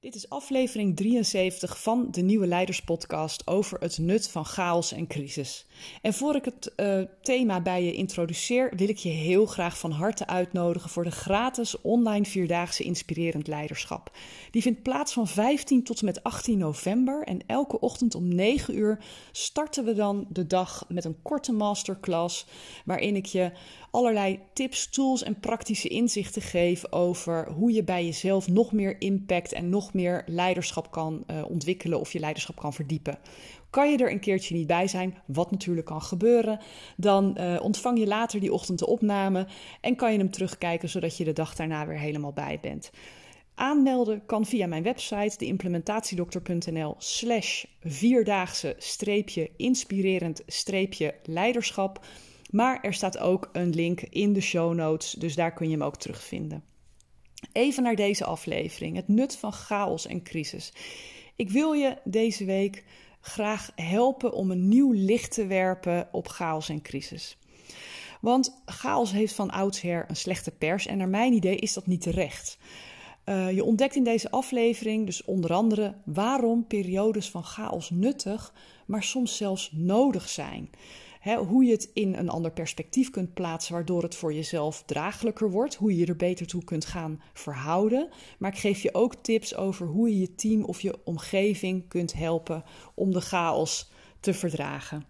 Dit is aflevering 73 van de Nieuwe Leiderspodcast over het nut van chaos en crisis. En voor ik het uh, thema bij je introduceer, wil ik je heel graag van harte uitnodigen voor de gratis online vierdaagse inspirerend leiderschap. Die vindt plaats van 15 tot en met 18 november en elke ochtend om 9 uur starten we dan de dag met een korte masterclass waarin ik je allerlei tips, tools en praktische inzichten geef over hoe je bij jezelf nog meer impact en nog meer leiderschap kan uh, ontwikkelen of je leiderschap kan verdiepen. Kan je er een keertje niet bij zijn, wat natuurlijk kan gebeuren, dan uh, ontvang je later die ochtend de opname en kan je hem terugkijken zodat je de dag daarna weer helemaal bij bent. Aanmelden kan via mijn website deimplementatiedokter.nl slash vierdaagse streepje inspirerend streepje leiderschap. Maar er staat ook een link in de show notes, dus daar kun je hem ook terugvinden. Even naar deze aflevering: het nut van chaos en crisis. Ik wil je deze week graag helpen om een nieuw licht te werpen op chaos en crisis. Want chaos heeft van oudsher een slechte pers en naar mijn idee is dat niet terecht. Uh, je ontdekt in deze aflevering dus onder andere waarom periodes van chaos nuttig, maar soms zelfs nodig zijn hoe je het in een ander perspectief kunt plaatsen, waardoor het voor jezelf draaglijker wordt. Hoe je je er beter toe kunt gaan verhouden. Maar ik geef je ook tips over hoe je je team of je omgeving kunt helpen om de chaos te verdragen.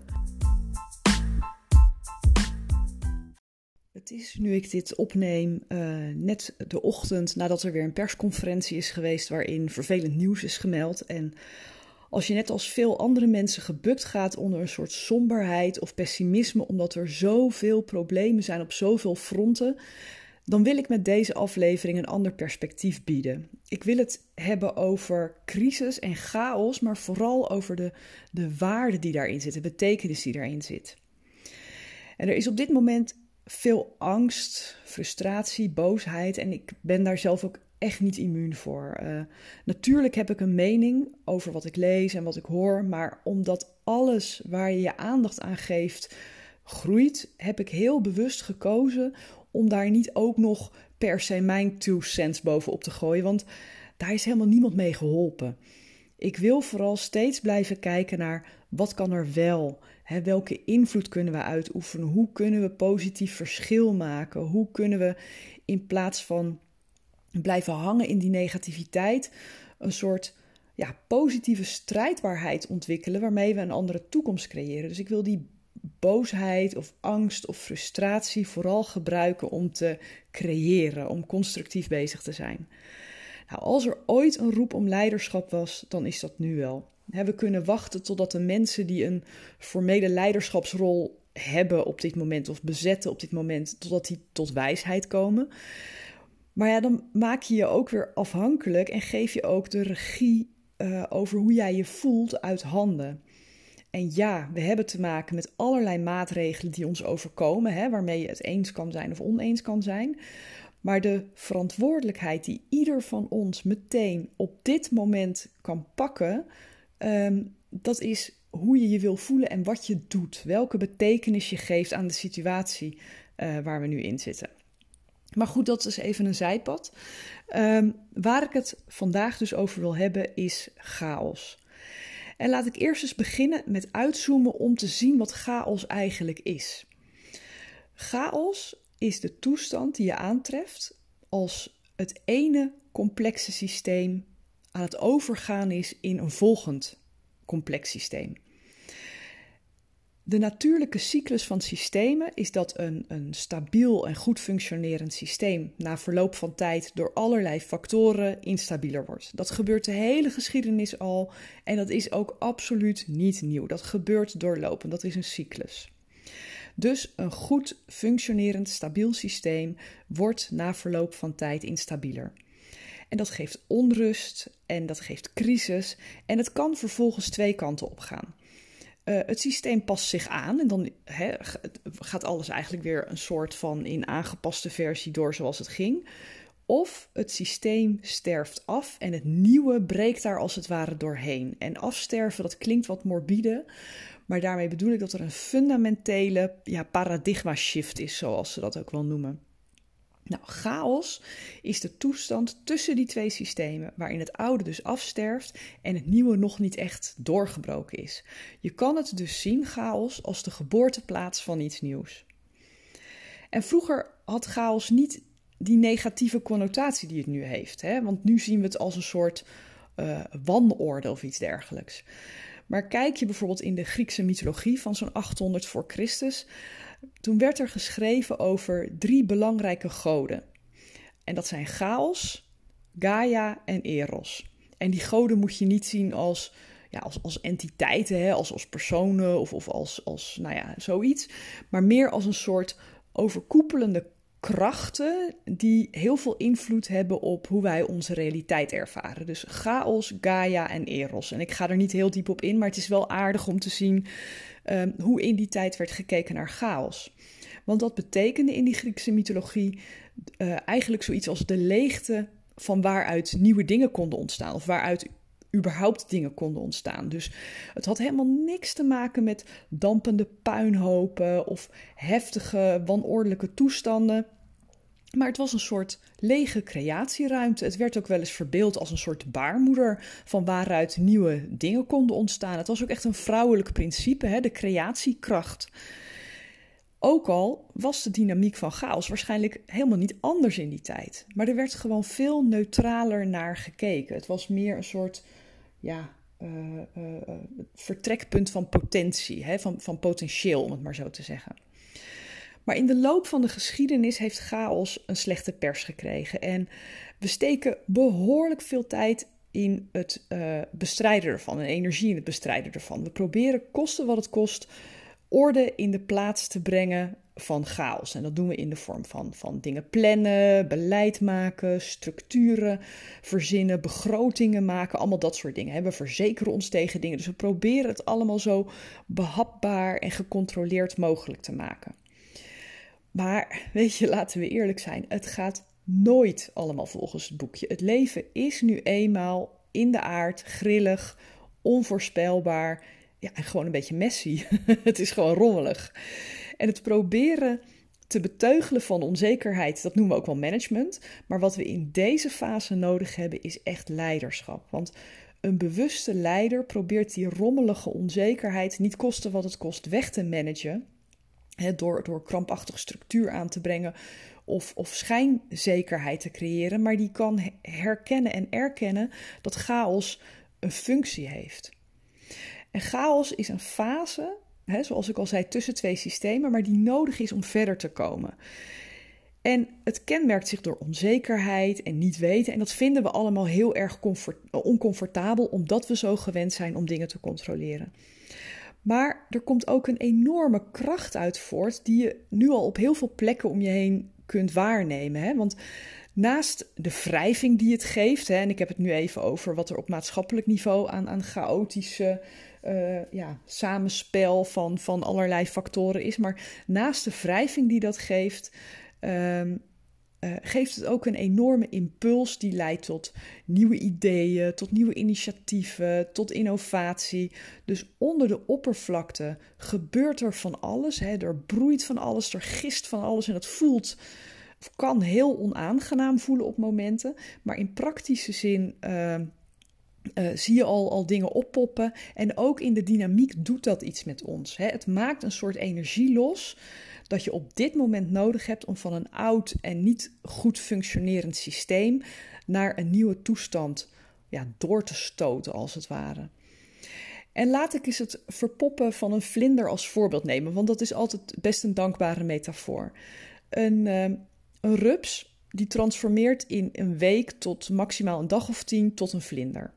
Het is nu ik dit opneem, uh, net de ochtend nadat er weer een persconferentie is geweest waarin vervelend nieuws is gemeld. En als je net als veel andere mensen gebukt gaat onder een soort somberheid of pessimisme, omdat er zoveel problemen zijn op zoveel fronten, dan wil ik met deze aflevering een ander perspectief bieden. Ik wil het hebben over crisis en chaos, maar vooral over de, de waarde die daarin zit, de betekenis die daarin zit. En er is op dit moment veel angst, frustratie, boosheid. En ik ben daar zelf ook echt niet immuun voor. Uh, natuurlijk heb ik een mening over wat ik lees en wat ik hoor. Maar omdat alles waar je je aandacht aan geeft groeit, heb ik heel bewust gekozen om daar niet ook nog per se mijn two cents bovenop te gooien. Want daar is helemaal niemand mee geholpen. Ik wil vooral steeds blijven kijken naar wat kan er wel welke invloed kunnen we uitoefenen? Hoe kunnen we positief verschil maken? Hoe kunnen we in plaats van blijven hangen in die negativiteit een soort ja, positieve strijdbaarheid ontwikkelen waarmee we een andere toekomst creëren? Dus ik wil die boosheid of angst of frustratie vooral gebruiken om te creëren, om constructief bezig te zijn. Nou, als er ooit een roep om leiderschap was, dan is dat nu wel. We kunnen wachten totdat de mensen die een formele leiderschapsrol hebben op dit moment of bezetten op dit moment, totdat die tot wijsheid komen. Maar ja, dan maak je je ook weer afhankelijk en geef je ook de regie uh, over hoe jij je voelt uit handen. En ja, we hebben te maken met allerlei maatregelen die ons overkomen, hè, waarmee je het eens kan zijn of oneens kan zijn. Maar de verantwoordelijkheid die ieder van ons meteen op dit moment kan pakken, Ehm, dat is hoe je je wil voelen en wat je doet. Welke betekenis je geeft aan de situatie uh, waar we nu in zitten. Maar goed, dat is even een zijpad. Um, waar ik het vandaag dus over wil hebben is chaos. En laat ik eerst eens beginnen met uitzoomen om te zien wat chaos eigenlijk is. Chaos is de toestand die je aantreft als het ene complexe systeem aan het overgaan is in een volgend complex systeem. De natuurlijke cyclus van systemen is dat een, een stabiel en goed functionerend systeem na verloop van tijd door allerlei factoren instabieler wordt. Dat gebeurt de hele geschiedenis al en dat is ook absoluut niet nieuw. Dat gebeurt doorlopend, dat is een cyclus. Dus een goed functionerend, stabiel systeem wordt na verloop van tijd instabieler. En dat geeft onrust en dat geeft crisis en het kan vervolgens twee kanten op gaan. Uh, het systeem past zich aan en dan gaat alles eigenlijk weer een soort van in aangepaste versie door zoals het ging. Of het systeem sterft af en het nieuwe breekt daar als het ware doorheen. En afsterven, dat klinkt wat morbide, maar daarmee bedoel ik dat er een fundamentele ja, paradigma shift is, zoals ze dat ook wel noemen. Nou, chaos is de toestand tussen die twee systemen, waarin het oude dus afsterft en het nieuwe nog niet echt doorgebroken is. Je kan het dus zien, chaos, als de geboorteplaats van iets nieuws. En vroeger had chaos niet die negatieve connotatie die het nu heeft, hè? want nu zien we het als een soort uh, wanorde of iets dergelijks. Maar kijk je bijvoorbeeld in de Griekse mythologie van zo'n 800 voor Christus, toen werd er geschreven over drie belangrijke goden. En dat zijn Chaos, Gaia en Eros. En die goden moet je niet zien als, ja, als, als entiteiten, hè, als, als personen of, of als, als nou ja, zoiets. Maar meer als een soort overkoepelende krachten die heel veel invloed hebben op hoe wij onze realiteit ervaren. Dus chaos, Gaia en Eros. En ik ga er niet heel diep op in, maar het is wel aardig om te zien um, hoe in die tijd werd gekeken naar chaos. Want dat betekende in die Griekse mythologie uh, eigenlijk zoiets als de leegte van waaruit nieuwe dingen konden ontstaan. Of waaruit überhaupt dingen konden ontstaan. Dus het had helemaal niks te maken met dampende puinhopen of heftige, wanordelijke toestanden. Maar het was een soort lege creatieruimte. Het werd ook wel eens verbeeld als een soort baarmoeder van waaruit nieuwe dingen konden ontstaan. Het was ook echt een vrouwelijk principe, hè, de creatiekracht. Ook al was de dynamiek van chaos waarschijnlijk helemaal niet anders in die tijd. Maar er werd gewoon veel neutraler naar gekeken. Het was meer een soort ja, uh, uh, vertrekpunt van potentie, hè, van, van potentieel, om het maar zo te zeggen. Maar in de loop van de geschiedenis heeft chaos een slechte pers gekregen. En we steken behoorlijk veel tijd in het uh, bestrijden ervan en energie in het bestrijden ervan. We proberen, kosten wat het kost, orde in de plaats te brengen van chaos. En dat doen we in de vorm van, van dingen plannen, beleid maken, structuren verzinnen, begrotingen maken, allemaal dat soort dingen. We verzekeren ons tegen dingen. Dus we proberen het allemaal zo behapbaar en gecontroleerd mogelijk te maken. Maar weet je, laten we eerlijk zijn, het gaat nooit allemaal volgens het boekje. Het leven is nu eenmaal in de aard, grillig, onvoorspelbaar ja, en gewoon een beetje messy. het is gewoon rommelig. En het proberen te beteugelen van onzekerheid, dat noemen we ook wel management. Maar wat we in deze fase nodig hebben, is echt leiderschap. Want een bewuste leider probeert die rommelige onzekerheid, niet kosten wat het kost, weg te managen door, door krampachtige structuur aan te brengen of, of schijnzekerheid te creëren, maar die kan herkennen en erkennen dat chaos een functie heeft. En chaos is een fase, zoals ik al zei, tussen twee systemen, maar die nodig is om verder te komen. En het kenmerkt zich door onzekerheid en niet weten. En dat vinden we allemaal heel erg oncomfortabel, omdat we zo gewend zijn om dingen te controleren. Maar er komt ook een enorme kracht uit voort, die je nu al op heel veel plekken om je heen kunt waarnemen. Hè? Want naast de wrijving die het geeft, hè, en ik heb het nu even over wat er op maatschappelijk niveau aan, aan chaotische uh, ja, samenspel van, van allerlei factoren is, maar naast de wrijving die dat geeft, um, uh, geeft het ook een enorme impuls die leidt tot nieuwe ideeën, tot nieuwe initiatieven, tot innovatie. Dus onder de oppervlakte gebeurt er van alles. Hè? Er broeit van alles, er gist van alles en het voelt, kan heel onaangenaam voelen op momenten. Maar in praktische zin. Uh, uh, zie je al, al dingen oppoppen. En ook in de dynamiek doet dat iets met ons. Hè? Het maakt een soort energie los dat je op dit moment nodig hebt om van een oud en niet goed functionerend systeem naar een nieuwe toestand ja, door te stoten, als het ware. En laat ik eens het verpoppen van een vlinder als voorbeeld nemen, want dat is altijd best een dankbare metafoor. Een, uh, een rups die transformeert in een week tot maximaal een dag of tien tot een vlinder.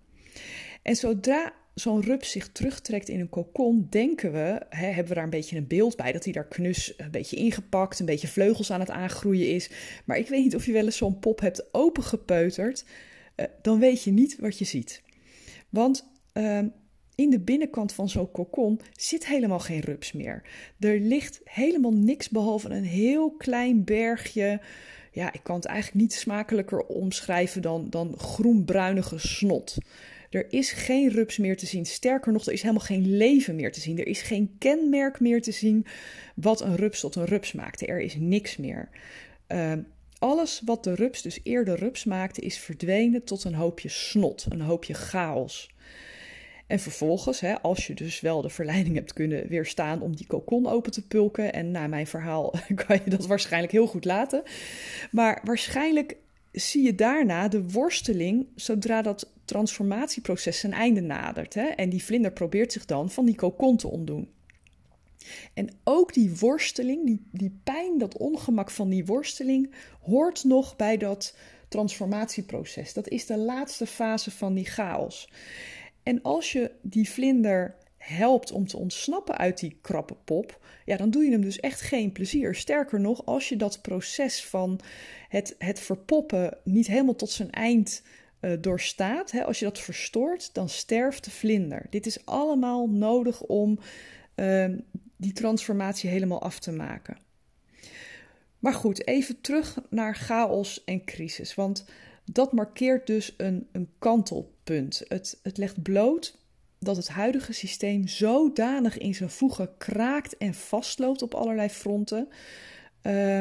En zodra zo'n rups zich terugtrekt in een kokon, denken we, hè, hebben we daar een beetje een beeld bij, dat hij daar knus een beetje ingepakt, een beetje vleugels aan het aangroeien is. Maar ik weet niet of je wel eens zo'n pop hebt opengepeuterd, uh, dan weet je niet wat je ziet. Want uh, in de binnenkant van zo'n kokon zit helemaal geen rups meer. Er ligt helemaal niks behalve een heel klein bergje. Ja, ik kan het eigenlijk niet smakelijker omschrijven dan, dan groenbruinige snot. Er is geen rups meer te zien. Sterker nog, er is helemaal geen leven meer te zien. Er is geen kenmerk meer te zien wat een rups tot een rups maakte. Er is niks meer. Uh, alles wat de rups dus eerder rups maakte, is verdwenen tot een hoopje snot, een hoopje chaos. En vervolgens, hè, als je dus wel de verleiding hebt kunnen weerstaan om die kokon open te pulken, en na mijn verhaal kan je dat waarschijnlijk heel goed laten, maar waarschijnlijk zie je daarna de worsteling zodra dat transformatieproces zijn einde nadert. Hè? En die vlinder probeert zich dan van die kokon te ontdoen. En ook die worsteling, die, die pijn, dat ongemak van die worsteling, hoort nog bij dat transformatieproces. Dat is de laatste fase van die chaos. En als je die vlinder helpt om te ontsnappen uit die krappe pop, ja, dan doe je hem dus echt geen plezier. Sterker nog, als je dat proces van het, het verpoppen niet helemaal tot zijn eind doorstaat, hè, als je dat verstoort, dan sterft de vlinder. Dit is allemaal nodig om uh, die transformatie helemaal af te maken. Maar goed, even terug naar chaos en crisis. Want dat markeert dus een, een kantelpunt. Het, het legt bloot dat het huidige systeem zodanig in zijn voegen kraakt en vastloopt op allerlei fronten. Uh,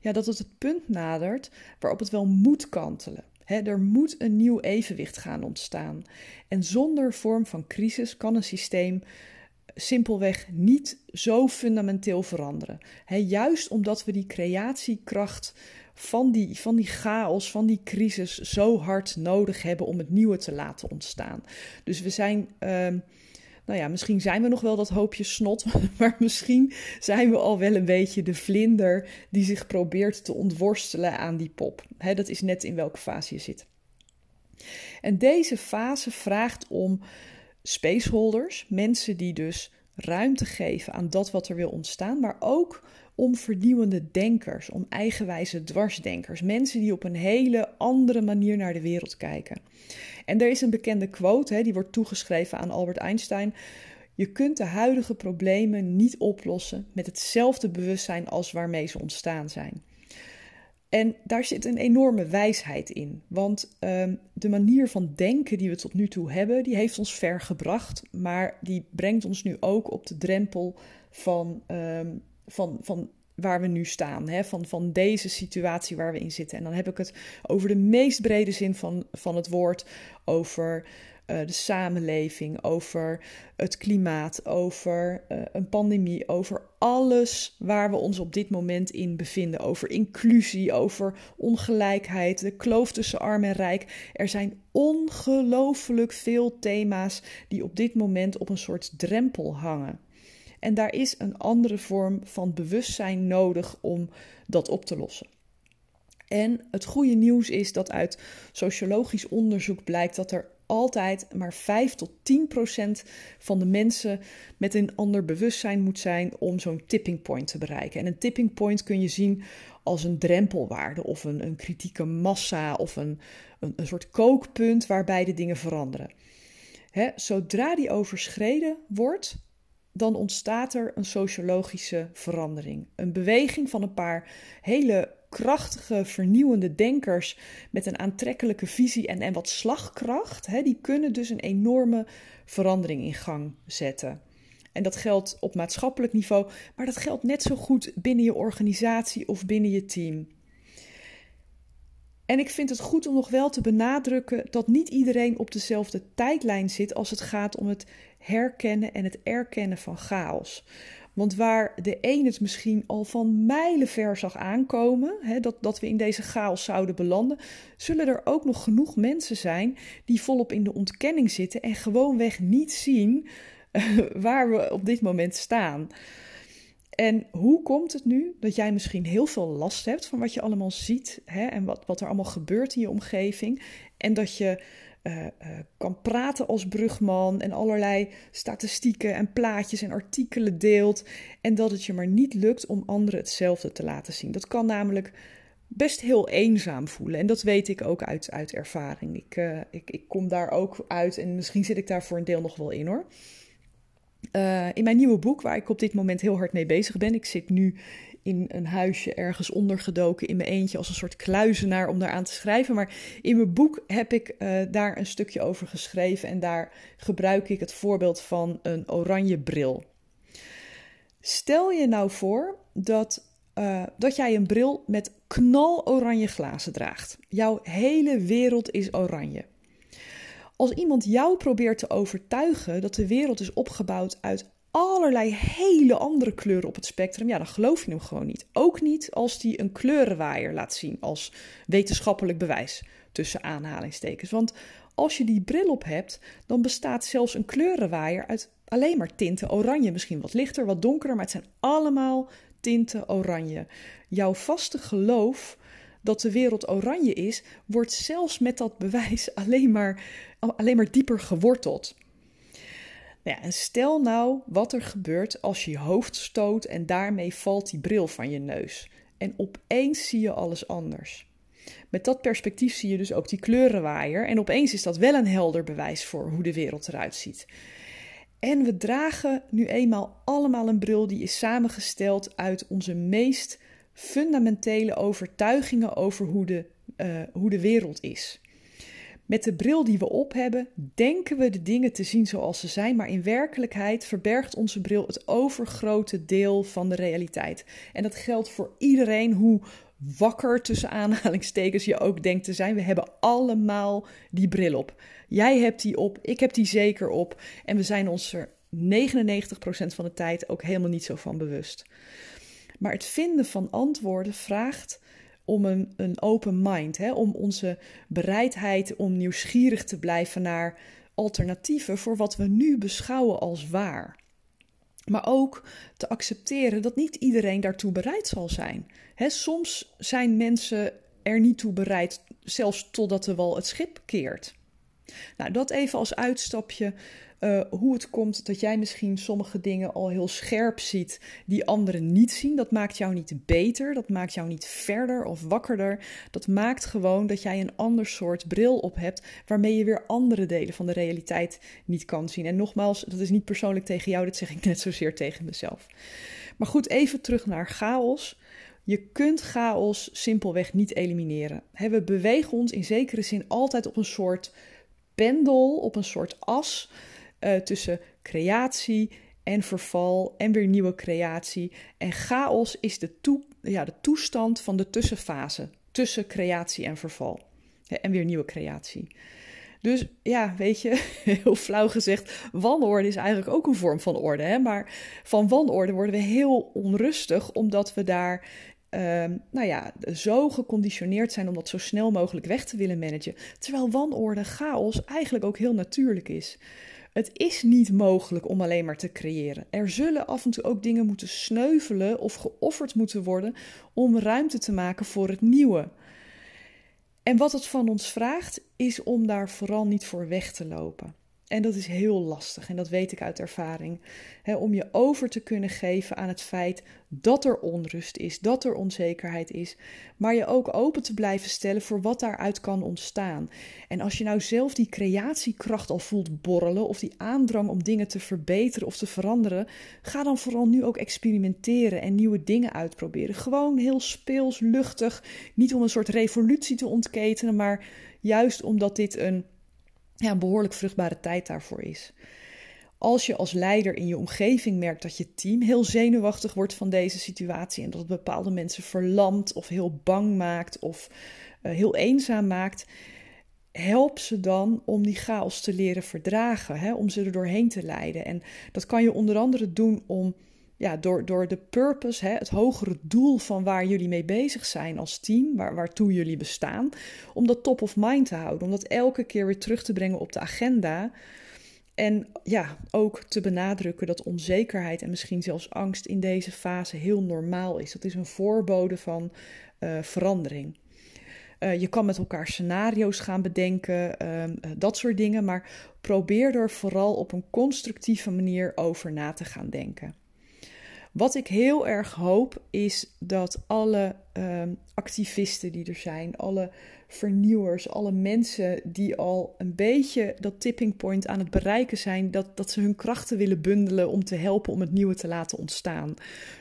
ja, dat het het punt nadert waarop het wel moet kantelen. Er moet een nieuw evenwicht gaan ontstaan. En zonder vorm van crisis kan een systeem simpelweg niet zo fundamenteel veranderen. juist omdat we die creatiekracht van die, van die chaos, van die crisis zo hard nodig hebben om het nieuwe te laten ontstaan. Dus we zijn. Uh, nou ja, misschien zijn we nog wel dat hoopje snot, maar misschien zijn we al wel een beetje de vlinder die zich probeert te ontworstelen aan die pop. dat is net in welke fase je zit. En deze fase vraagt om spaceholders, mensen die dus ruimte geven aan dat wat er wil ontstaan, maar ook om vernieuwende denkers, om eigenwijze dwarsdenkers, mensen die op een hele andere manier naar de wereld kijken. En er is een bekende quote, hè, die wordt toegeschreven aan Albert Einstein. Je kunt de huidige problemen niet oplossen met hetzelfde bewustzijn als waarmee ze ontstaan zijn. En daar zit een enorme wijsheid in. Want um, de manier van denken die we tot nu toe hebben, die heeft ons ver gebracht. Maar die brengt ons nu ook op de drempel van, um, van, van waar we nu staan. Hè? Van, van deze situatie waar we in zitten. En dan heb ik het over de meest brede zin van, van het woord. Over uh, de samenleving, over het klimaat, over uh, een pandemie, over alles waar we ons op dit moment in bevinden. Over inclusie, over ongelijkheid, de kloof tussen arm en rijk. Er zijn ongelooflijk veel thema's die op dit moment op een soort drempel hangen. En daar is een andere vorm van bewustzijn nodig om dat op te lossen. En het goede nieuws is dat uit sociologisch onderzoek blijkt dat er altijd maar 5 tot 10 procent van de mensen met een ander bewustzijn moet zijn om zo'n tipping point te bereiken. En een tipping point kun je zien als een drempelwaarde of een, een kritieke massa of een, een, een soort kookpunt waarbij de dingen veranderen. zodra die overschreden wordt, dan ontstaat er een sociologische verandering. Een beweging van een paar hele krachtige, vernieuwende denkers met een aantrekkelijke visie en, en wat slagkracht, hè, die kunnen dus een enorme verandering in gang zetten. En dat geldt op maatschappelijk niveau, maar dat geldt net zo goed binnen je organisatie of binnen je team. En ik vind het goed om nog wel te benadrukken dat niet iedereen op dezelfde tijdlijn zit als het gaat om het herkennen en het erkennen van chaos. Want waar de een het misschien al van mijlenver zag aankomen, hè, dat, dat we in deze chaos zouden belanden, zullen er ook nog genoeg mensen zijn die volop in de ontkenning zitten en gewoonweg niet zien uh, waar we op dit moment staan. En hoe komt het nu dat jij misschien heel veel last hebt van wat je allemaal ziet hè, en wat, wat er allemaal gebeurt in je omgeving en dat je uh, kan praten als brugman en allerlei statistieken en plaatjes en artikelen deelt. En dat het je maar niet lukt om anderen hetzelfde te laten zien. Dat kan namelijk best heel eenzaam voelen. En dat weet ik ook uit, uit ervaring. Ik, uh, ik, ik kom daar ook uit en misschien zit ik daar voor een deel nog wel in hoor. Uh, in mijn nieuwe boek, waar ik op dit moment heel hard mee bezig ben. Ik zit nu in een huisje ergens ondergedoken in mijn eentje als een soort kluizenaar om daaraan te schrijven. Maar in mijn boek heb ik uh, daar een stukje over geschreven en daar gebruik ik het voorbeeld van een oranje bril. Stel je nou voor dat uh, dat jij een bril met knaloranje glazen draagt. Jouw hele wereld is oranje. Als iemand jou probeert te overtuigen dat de wereld is opgebouwd uit allerlei hele andere kleuren op het spectrum, ja, dan geloof je hem gewoon niet. Ook niet als die een kleurenwaaier laat zien als wetenschappelijk bewijs tussen aanhalingstekens. Want als je die bril op hebt, dan bestaat zelfs een kleurenwaaier uit alleen maar tinten oranje. Misschien wat lichter, wat donkerder, maar het zijn allemaal tinten oranje. Jouw vaste geloof dat de wereld oranje is, wordt zelfs met dat bewijs alleen maar, alleen maar dieper geworteld. Nou ja, en stel nou wat er gebeurt als je je hoofd stoot en daarmee valt die bril van je neus. En opeens zie je alles anders. Met dat perspectief zie je dus ook die kleurenwaaier. En opeens is dat wel een helder bewijs voor hoe de wereld eruit ziet. En we dragen nu eenmaal allemaal een bril die is samengesteld uit onze meest fundamentele overtuigingen over hoe de, uh, hoe de wereld is. Met de bril die we op hebben, denken we de dingen te zien zoals ze zijn, maar in werkelijkheid verbergt onze bril het overgrote deel van de realiteit. En dat geldt voor iedereen, hoe wakker tussen aanhalingstekens je ook denkt te zijn. We hebben allemaal die bril op. Jij hebt die op, ik heb die zeker op. En we zijn ons er 99% van de tijd ook helemaal niet zo van bewust. Maar het vinden van antwoorden vraagt om een, een open mind, hè? om onze bereidheid om nieuwsgierig te blijven naar alternatieven voor wat we nu beschouwen als waar. Maar ook te accepteren dat niet iedereen daartoe bereid zal zijn. He, soms zijn mensen er niet toe bereid, zelfs totdat de wal het schip keert. Nou, dat even als uitstapje uh, hoe het komt dat jij misschien sommige dingen al heel scherp ziet die anderen niet zien. Dat maakt jou niet beter, dat maakt jou niet verder of wakkerder. Dat maakt gewoon dat jij een ander soort bril op hebt waarmee je weer andere delen van de realiteit niet kan zien. En nogmaals, dat is niet persoonlijk tegen jou, dat zeg ik net zozeer tegen mezelf. Maar goed, even terug naar chaos. Je kunt chaos simpelweg niet elimineren. We bewegen ons in zekere zin altijd op een soort pendel, op een soort as uh, tussen creatie en verval en weer nieuwe creatie. En chaos is de, ja, de toestand van de tussenfase tussen creatie en verval. en weer nieuwe creatie. Dus ja, weet je, heel flauw gezegd, wanorde is eigenlijk ook een vorm van orde. Hè? Maar van wanorde worden we heel onrustig, omdat we daar uh, nou ja, zo geconditioneerd zijn om dat zo snel mogelijk weg te willen managen. Terwijl wanorde, chaos eigenlijk ook heel natuurlijk is. Het is niet mogelijk om alleen maar te creëren. Er zullen af en toe ook dingen moeten sneuvelen of geofferd moeten worden om ruimte te maken voor het nieuwe. En wat het van ons vraagt, is om daar vooral niet voor weg te lopen. En dat is heel lastig en dat weet ik uit ervaring. om je over te kunnen geven aan het feit dat er onrust is, dat er onzekerheid is, maar je ook open te blijven stellen voor wat daaruit kan ontstaan. En als je nou zelf die creatiekracht al voelt borrelen of die aandrang om dingen te verbeteren of te veranderen, ga dan vooral nu ook experimenteren en nieuwe dingen uitproberen. Gewoon heel speels, luchtig, niet om een soort revolutie te ontketenen, maar juist omdat dit een ja, een behoorlijk vruchtbare tijd daarvoor is. Als je als leider in je omgeving merkt dat je team heel zenuwachtig wordt van deze situatie en dat het bepaalde mensen verlamt of heel bang maakt of uh, heel eenzaam maakt, help ze dan om die chaos te leren verdragen, hè, om ze er doorheen te leiden. En dat kan je onder andere doen om ja, door, door de purpose, hè, het hogere doel van waar jullie mee bezig zijn als team, waar, waartoe jullie bestaan, om dat top of mind te houden. Om dat elke keer weer terug te brengen op de agenda. En ja, ook te benadrukken dat onzekerheid en misschien zelfs angst in deze fase heel normaal is. Dat is een voorbode van uh, verandering. Uh, je kan met elkaar scenario's gaan bedenken, uh, dat soort dingen. Maar probeer er vooral op een constructieve manier over na te gaan denken. Wat ik heel erg hoop is dat alle uh, activisten die er zijn, alle vernieuwers, alle mensen die al een beetje dat tipping point aan het bereiken zijn, dat, dat ze hun krachten willen bundelen om te helpen om het nieuwe te laten ontstaan.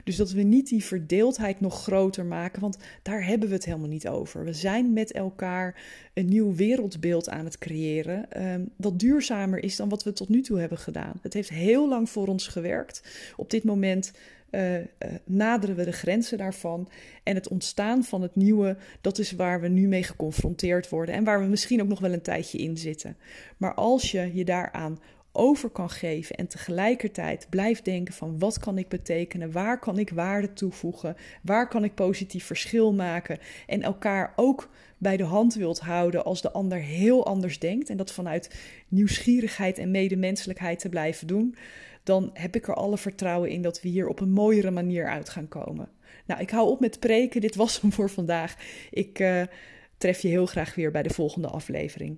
Dus dat we niet die verdeeldheid nog groter maken, want daar hebben we het helemaal niet over. We zijn met elkaar een nieuw wereldbeeld aan het creëren um, dat duurzamer is dan wat we tot nu toe hebben gedaan. Het heeft heel lang voor ons gewerkt. Op dit moment uh, uh, naderen we de grenzen daarvan. En het ontstaan van het nieuwe, dat is waar we nu mee geconfronteerd worden. En waar we misschien ook nog wel een tijdje in zitten. Maar als je je daaraan over kan geven en tegelijkertijd blijft denken van wat kan ik betekenen, waar kan ik waarde toevoegen, waar kan ik positief verschil maken en elkaar ook bij de hand wilt houden als de ander heel anders denkt en dat vanuit nieuwsgierigheid en medemenselijkheid te blijven doen, dan heb ik er alle vertrouwen in dat we hier op een mooiere manier uit gaan komen. Nou, ik hou op met preken. Dit was hem voor vandaag. Ik uh, tref je heel graag weer bij de volgende aflevering.